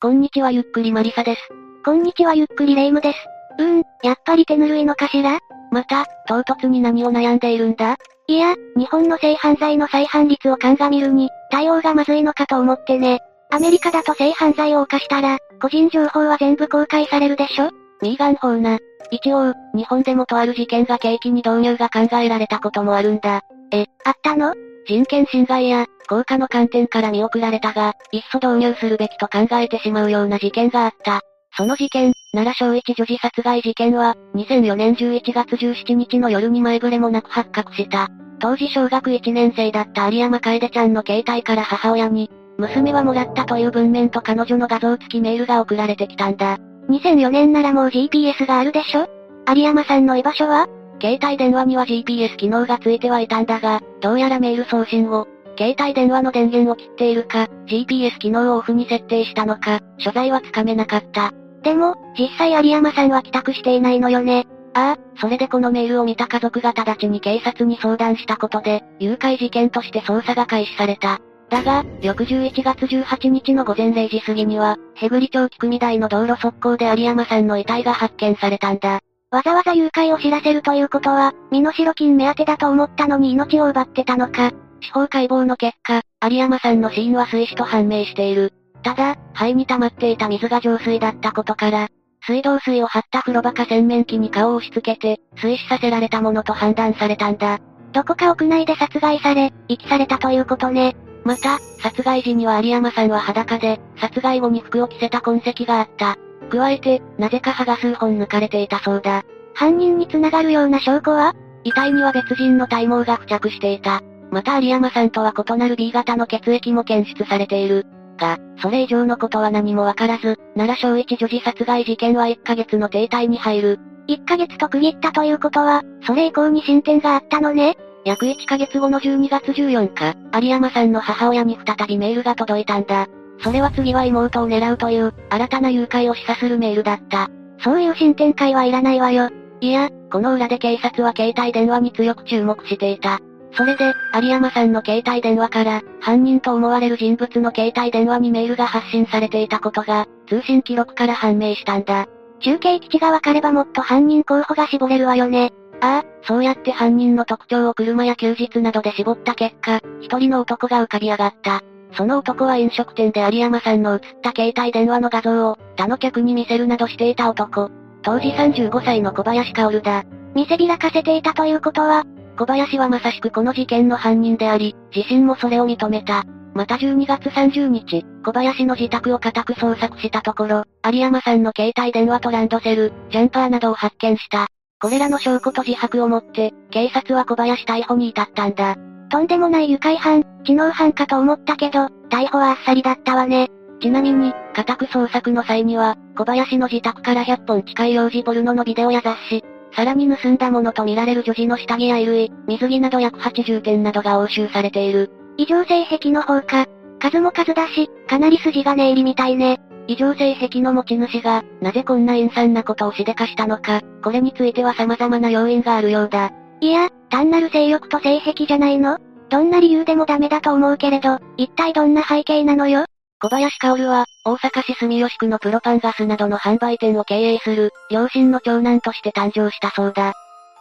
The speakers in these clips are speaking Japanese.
こんにちはゆっくりマリサです。こんにちはゆっくりレイムです。うーん、やっぱり手ぬるいのかしら？また、唐突に何を悩んでいるんだ？いや、日本の性犯罪の再犯率を鑑みるに、対応がまずいのかと思ってね。アメリカだと性犯罪を犯したら、個人情報は全部公開されるでしょ？ミーガン法な。一応、日本でもとある事件が景気に導入が考えられたこともあるんだ。え、あったの？人権侵害や、効果の観点から見送られたが、いっそ導入するべきと考えてしまうような事件があった。その事件、奈良小一女児殺害事件は、2004年11月17日の夜に前触れもなく発覚した。当時小学1年生だった有山楓ちゃんの携帯から母親に、娘はもらったという文面と彼女の画像付きメールが送られてきたんだ。2004年ならもう GPS があるでしょ？有山さんの居場所は？携帯電話には GPS 機能がついてはいたんだが、どうやらメール送信を、携帯電話の電源を切っているか、GPS 機能をオフに設定したのか、所在はつかめなかった。でも、実際有山さんは帰宅していないのよね。ああ、それでこのメールを見た家族が直ちに警察に相談したことで、誘拐事件として捜査が開始された。だが、翌11月18日の午前0時過ぎには、ヘグリ町菊見台の道路側溝で有山さんの遺体が発見されたんだ。わざわざ誘拐を知らせるということは、身代金目当てだと思ったのに命を奪ってたのか。司法解剖の結果、有山さんの死因は水死と判明している。ただ、肺に溜まっていた水が浄水だったことから、水道水を張った風呂場か洗面器に顔を押し付けて、水死させられたものと判断されたんだ。どこか屋内で殺害され、遺棄されたということね。また、殺害時には有山さんは裸で、殺害後に服を着せた痕跡があった。加えて、なぜか歯が数本抜かれていたそうだ。犯人に繋がるような証拠は？遺体には別人の体毛が付着していた。また有山さんとは異なる B 型の血液も検出されている。が、それ以上のことは何もわからず、奈良小一女児殺害事件は1ヶ月の停滞に入る。1ヶ月と区切ったということは、それ以降に進展があったのね？約1ヶ月後の12月14日、有山さんの母親に再びメールが届いたんだ。それは次は妹を狙うという、新たな誘拐を示唆するメールだった。そういう進展会はいらないわよ。いや、この裏で警察は携帯電話に強く注目していた。それで、有山さんの携帯電話から、犯人と思われる人物の携帯電話にメールが発信されていたことが、通信記録から判明したんだ。中継基地が分かればもっと犯人候補が絞れるわよね。ああ、そうやって犯人の特徴を車や休日などで絞った結果、一人の男が浮かび上がった。その男は飲食店で有山さんの映った携帯電話の画像を、他の客に見せるなどしていた男。当時35歳の小林薫だ。見せびらかせていたということは、小林はまさしくこの事件の犯人であり、自身もそれを認めた。また12月30日、小林の自宅を家宅捜索したところ、有山さんの携帯電話とランドセル、ジャンパーなどを発見した。これらの証拠と自白をもって、警察は小林逮捕に至ったんだ。とんでもない愉快犯、知能犯かと思ったけど、逮捕はあっさりだったわね。ちなみに、家宅捜索の際には、小林の自宅から100本近い幼児ポルノのビデオや雑誌、さらに盗んだものとみられる女児の下着や衣類、水着など約80点などが押収されている。異常性癖の方か。数も数だし、かなり筋が念入りみたいね。異常性癖の持ち主が、なぜこんな陰惨なことをしでかしたのか、これについては様々な要因があるようだ。いや、単なる性欲と性癖じゃないの？どんな理由でもダメだと思うけれど、一体どんな背景なのよ？小林薫は、大阪市住吉区のプロパンガスなどの販売店を経営する、両親の長男として誕生したそうだ。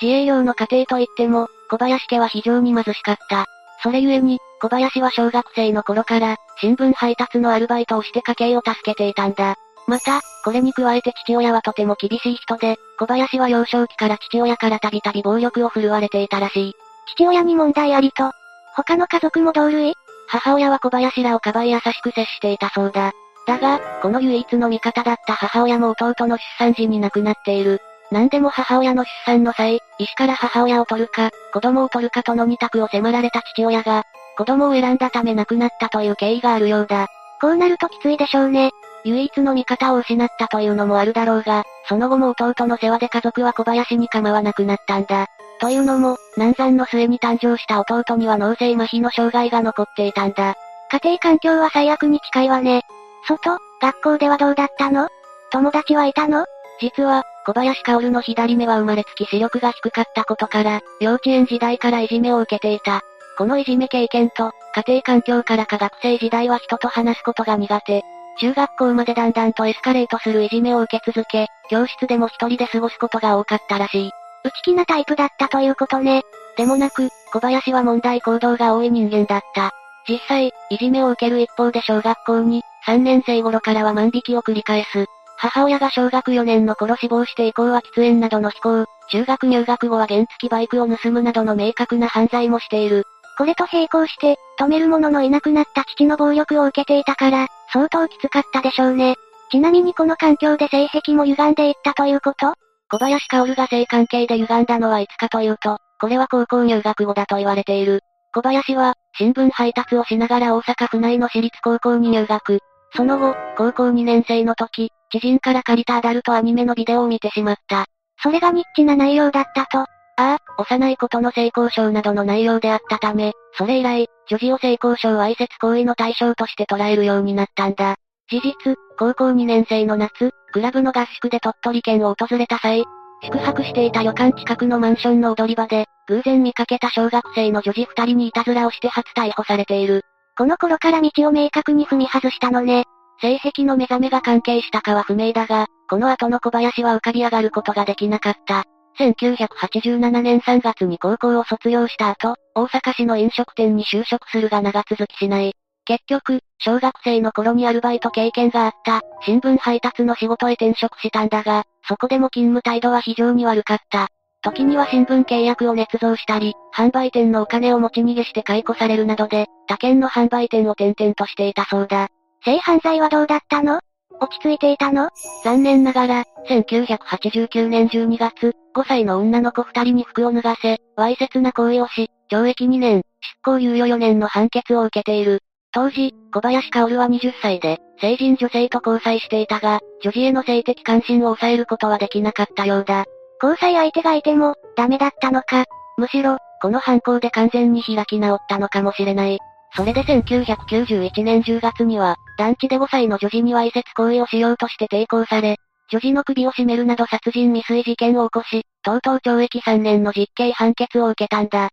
自営業の家庭といっても、小林家は非常に貧しかった。それゆえに、小林は小学生の頃から、新聞配達のアルバイトをして家計を助けていたんだ。また、これに加えて父親はとても厳しい人で、小林は幼少期から父親からたびたび暴力を振るわれていたらしい。父親に問題ありと、他の家族も同類？母親は小林らをかばい優しく接していたそうだ。だが、この唯一の味方だった母親も弟の出産時に亡くなっている。何でも母親の出産の際、医師から母親を取るか、子供を取るかとの二択を迫られた父親が、子供を選んだため亡くなったという経緯があるようだ。こうなるときついでしょうね。唯一の味方を失ったというのもあるだろうが、その後も弟の世話で家族は小林に構わなくなったんだ。というのも、難産の末に誕生した弟には脳性麻痺の障害が残っていたんだ。家庭環境は最悪に近いわね。外、学校ではどうだったの？友達はいたの？実は、小林薫の左目は生まれつき視力が低かったことから、幼稚園時代からいじめを受けていた。このいじめ経験と、家庭環境からか学生時代は人と話すことが苦手。中学校までだんだんとエスカレートするいじめを受け続け、教室でも一人で過ごすことが多かったらしい。内気なタイプだったということね。でもなく、小林は問題行動が多い人間だった。実際、いじめを受ける一方で小学校に、3年生頃からは万引きを繰り返す。母親が小学4年の頃死亡して以降は喫煙などの非行、中学入学後は原付きバイクを盗むなどの明確な犯罪もしている。これと並行して、止める者のいなくなった父の暴力を受けていたから、相当きつかったでしょうね。ちなみにこの環境で性癖も歪んでいったということ？小林薫が性関係で歪んだのはいつかというと、これは高校入学後だと言われている。小林は、新聞配達をしながら大阪府内の私立高校に入学。その後、高校2年生の時、知人から借りたアダルトアニメのビデオを見てしまった。それがニッチな内容だったと。ああ、幼いことの性交渉などの内容であったため、それ以来、女児を性交渉わいせつ行為の対象として捉えるようになったんだ。事実、高校2年生の夏、クラブの合宿で鳥取県を訪れた際、宿泊していた旅館近くのマンションの踊り場で、偶然見かけた小学生の女児二人にいたずらをして初逮捕されている。この頃から道を明確に踏み外したのね。性癖の目覚めが関係したかは不明だが、この後の小林は浮かび上がることができなかった。1987年3月に高校を卒業した後、大阪市の飲食店に就職するが長続きしない。結局、小学生の頃にアルバイト経験があった、新聞配達の仕事へ転職したんだが、そこでも勤務態度は非常に悪かった。時には新聞契約を捏造したり、販売店のお金を持ち逃げして解雇されるなどで、他県の販売店を転々としていたそうだ。性犯罪はどうだったの？落ち着いていたの？残念ながら、1989年12月、5歳の女の子2人に服を脱がせ、わいせつな行為をし、懲役2年、執行猶予4年の判決を受けている。当時、小林薫は20歳で、成人女性と交際していたが、女児への性的関心を抑えることはできなかったようだ。交際相手がいても、ダメだったのか？むしろ、この犯行で完全に開き直ったのかもしれない。それで1991年10月には、団地で5歳の女児にわいせつ行為をしようとして抵抗され、女児の首を絞めるなど殺人未遂事件を起こし、とうとう懲役3年の実刑判決を受けたんだ。しっ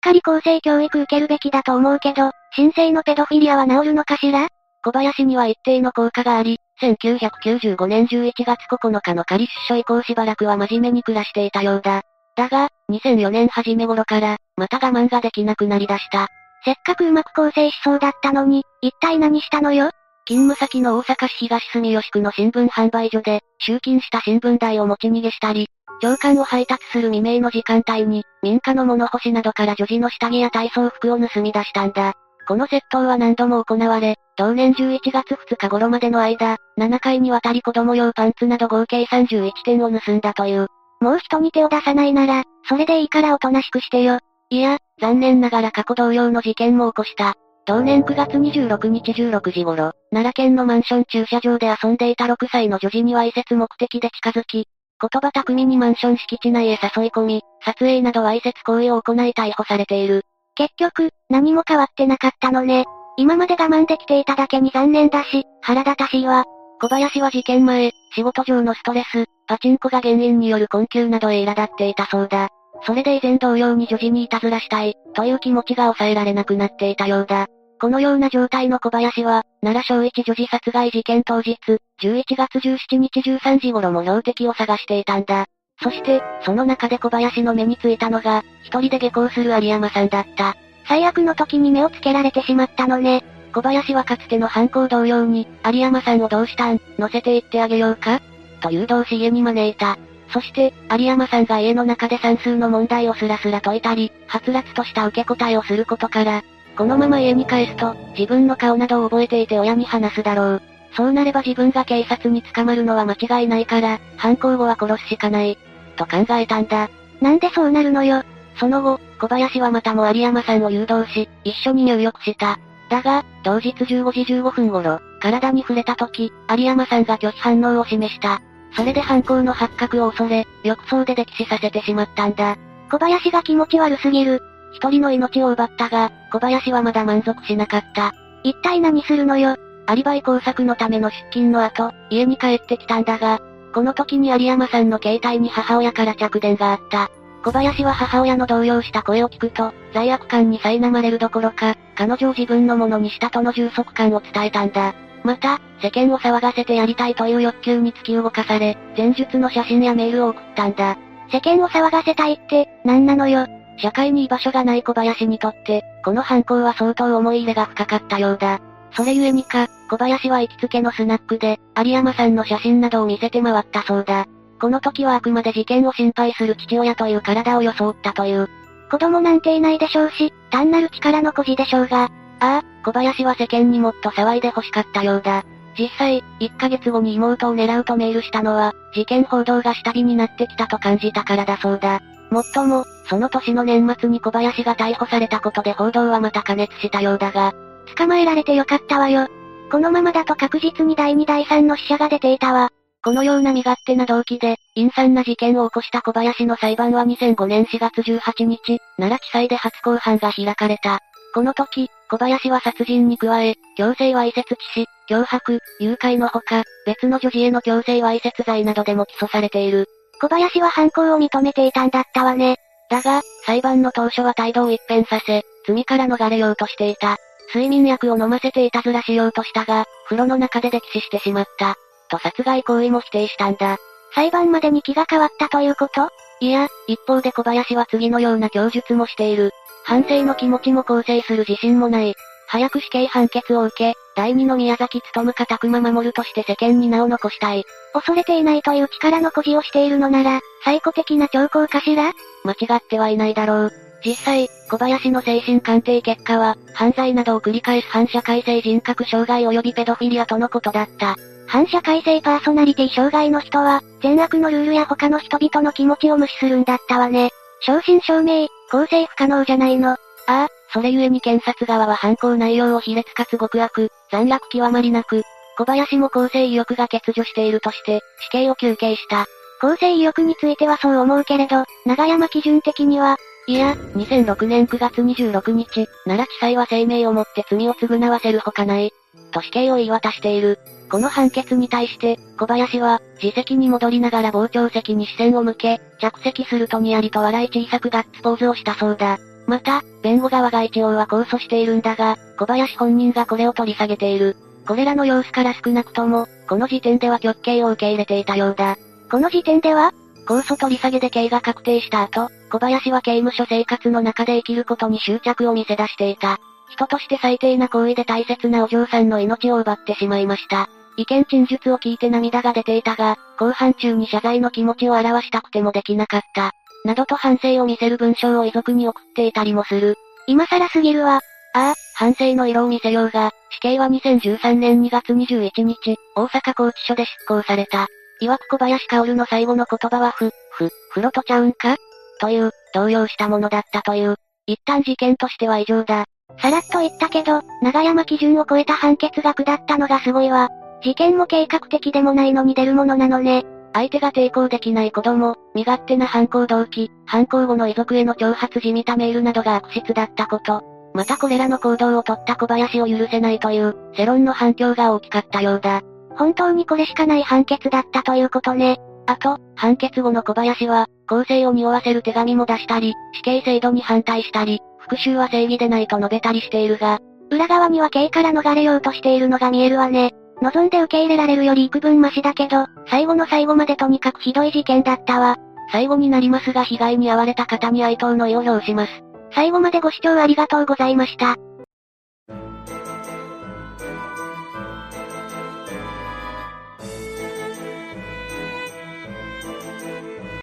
かり公正教育受けるべきだと思うけど、新生のペドフィリアは治るのかしら？小林には一定の効果があり、1995年11月9日の仮出所以降しばらくは真面目に暮らしていたようだ。だが、2004年初め頃から、また我慢ができなくなりだした。せっかくうまく構成しそうだったのに、一体何したのよ？勤務先の大阪市東住吉区の新聞販売所で、集金した新聞台を持ち逃げしたり、長官を配達する未明の時間帯に、民家の物干しなどから女児の下着や体操服を盗み出したんだ。この窃盗は何度も行われ、同年11月2日頃までの間、7回にわたり子供用パンツなど合計31点を盗んだという。もう人に手を出さないなら、それでいいからおとなしくしてよ。いや、残念ながら過去同様の事件も起こした。同年9月26日16時頃、奈良県のマンション駐車場で遊んでいた6歳の女児にわいせつ目的で近づき、言葉巧みにマンション敷地内へ誘い込み、撮影などわいせつ行為を行い逮捕されている。結局、何も変わってなかったのね。今まで我慢できていただけに残念だし、腹立たしいわ。小林は事件前、仕事上のストレス、パチンコが原因による困窮などへ苛立っていたそうだ。それで以前同様に女児にいたずらしたい、という気持ちが抑えられなくなっていたようだ。このような状態の小林は、奈良小一女児殺害事件当日、11月17日13時頃も標的を探していたんだ。そして、その中で小林の目についたのが、一人で下校する有山さんだった。最悪の時に目をつけられてしまったのね。小林はかつての犯行同様に、有山さんをどうしたん、乗せて行ってあげようかと誘導し家に招いた。そして、有山さんが家の中で算数の問題をスラスラ解いたり、はつらつとした受け答えをすることから、このまま家に帰すと、自分の顔などを覚えていて親に話すだろう。そうなれば自分が警察に捕まるのは間違いないから、犯行後は殺すしかない。と考えたんだ。なんでそうなるのよ？その後、小林はまたも有山さんを誘導し、一緒に入浴した。だが、同日15時15分頃、体に触れた時、有山さんが拒否反応を示した。それで犯行の発覚を恐れ、浴槽で溺死させてしまったんだ。小林が気持ち悪すぎる。一人の命を奪ったが、小林はまだ満足しなかった。一体何するのよ？アリバイ工作のための出勤の後、家に帰ってきたんだが、この時に有山さんの携帯に母親から着電があった。小林は母親の動揺した声を聞くと、罪悪感に苛まれるどころか、彼女を自分のものにしたとの充足感を伝えたんだ。また、世間を騒がせてやりたいという欲求に突き動かされ、前述の写真やメールを送ったんだ。世間を騒がせたいって、何なのよ？社会に居場所がない小林にとって、この犯行は相当思い入れが深かったようだ。それゆえにか、小林は行きつけのスナックで、有山さんの写真などを見せて回ったそうだ。この時はあくまで事件を心配する父親という体を装ったという。子供なんていないでしょうし、単なる力の孤児でしょうが。ああ、小林は世間にもっと騒いで欲しかったようだ。実際、1ヶ月後に妹を狙うとメールしたのは、事件報道が下火になってきたと感じたからだそうだ。もっとも、その年の年末に小林が逮捕されたことで報道はまた加熱したようだが、捕まえられてよかったわよ。このままだと確実に第2第3の死者が出ていたわ。このような身勝手な動機で、陰惨な事件を起こした小林の裁判は2005年4月18日、奈良地裁で初公判が開かれた。この時、小林は殺人に加え、強制わいせつ致死、脅迫、誘拐のほか、別の女児への強制わいせつ罪などでも起訴されている。小林は犯行を認めていたんだったわね。だが、裁判の当初は態度を一変させ、罪から逃れようとしていた。睡眠薬を飲ませていたずらしようとしたが、風呂の中で溺死してしまった。と殺害行為も否定したんだ。裁判までに気が変わったということ？いや、一方で小林は次のような供述もしている。反省の気持ちも構成する自信もない。早く死刑判決を受け、第二の宮崎勤かたくま守るとして世間に名を残したい。恐れていないという力の誇示をしているのなら、最古的な兆候かしら間違ってはいないだろう。実際、小林の精神鑑定結果は、犯罪などを繰り返す反社会性人格障害及びペドフィリアとのことだった。反社会性パーソナリティ障害の人は、善悪のルールや他の人々の気持ちを無視するんだったわね。正真正銘、構成不可能じゃないの。ああ、それゆえに検察側は犯行内容を卑劣かつ極悪、残虐極まりなく、小林も構成意欲が欠如しているとして、死刑を求刑した。構成意欲についてはそう思うけれど、長山基準的には、いや、2006年9月26日、奈良地裁は声明をもって罪を償わせるほかない、と死刑を言い渡している。この判決に対して、小林は、自席に戻りながら傍聴席に視線を向け、着席するとにやりと笑い小さくガッツポーズをしたそうだ。また、弁護側が一応は控訴しているんだが、小林本人がこれを取り下げている。これらの様子から少なくとも、この時点では極刑を受け入れていたようだ。この時点では？控訴取り下げで刑が確定した後、小林は刑務所生活の中で生きることに執着を見せ出していた。人として最低な行為で大切なお嬢さんの命を奪ってしまいました。意見陳述を聞いて涙が出ていたが、後半中に謝罪の気持ちを表したくてもできなかった。などと反省を見せる文章を遺族に送っていたりもする。今更すぎるわ。ああ、反省の色を見せようが、死刑は2013年2月21日、大阪拘置所で執行された。曰く小林薫の最後の言葉はふ、ふ、風呂とちゃうんか？という、動揺したものだったという。一旦事件としては異常だ。さらっと言ったけど、長山基準を超えた判決が下ったのがすごいわ。事件も計画的でもないのに出るものなのね。相手が抵抗できない子供、身勝手な犯行動機、犯行後の遺族への挑発じみたメールなどが悪質だったこと。またこれらの行動をとった小林を許せないという、世論の反響が大きかったようだ。本当にこれしかない判決だったということね。あと、判決後の小林は、公正を匂わせる手紙も出したり、死刑制度に反対したり、復讐は正義でないと述べたりしているが、裏側には刑から逃れようとしているのが見えるわね。望んで受け入れられるより幾分マシだけど、最後の最後までとにかくひどい事件だったわ。最後になりますが被害に遭われた方に哀悼の意を表します。最後までご視聴ありがとうございました。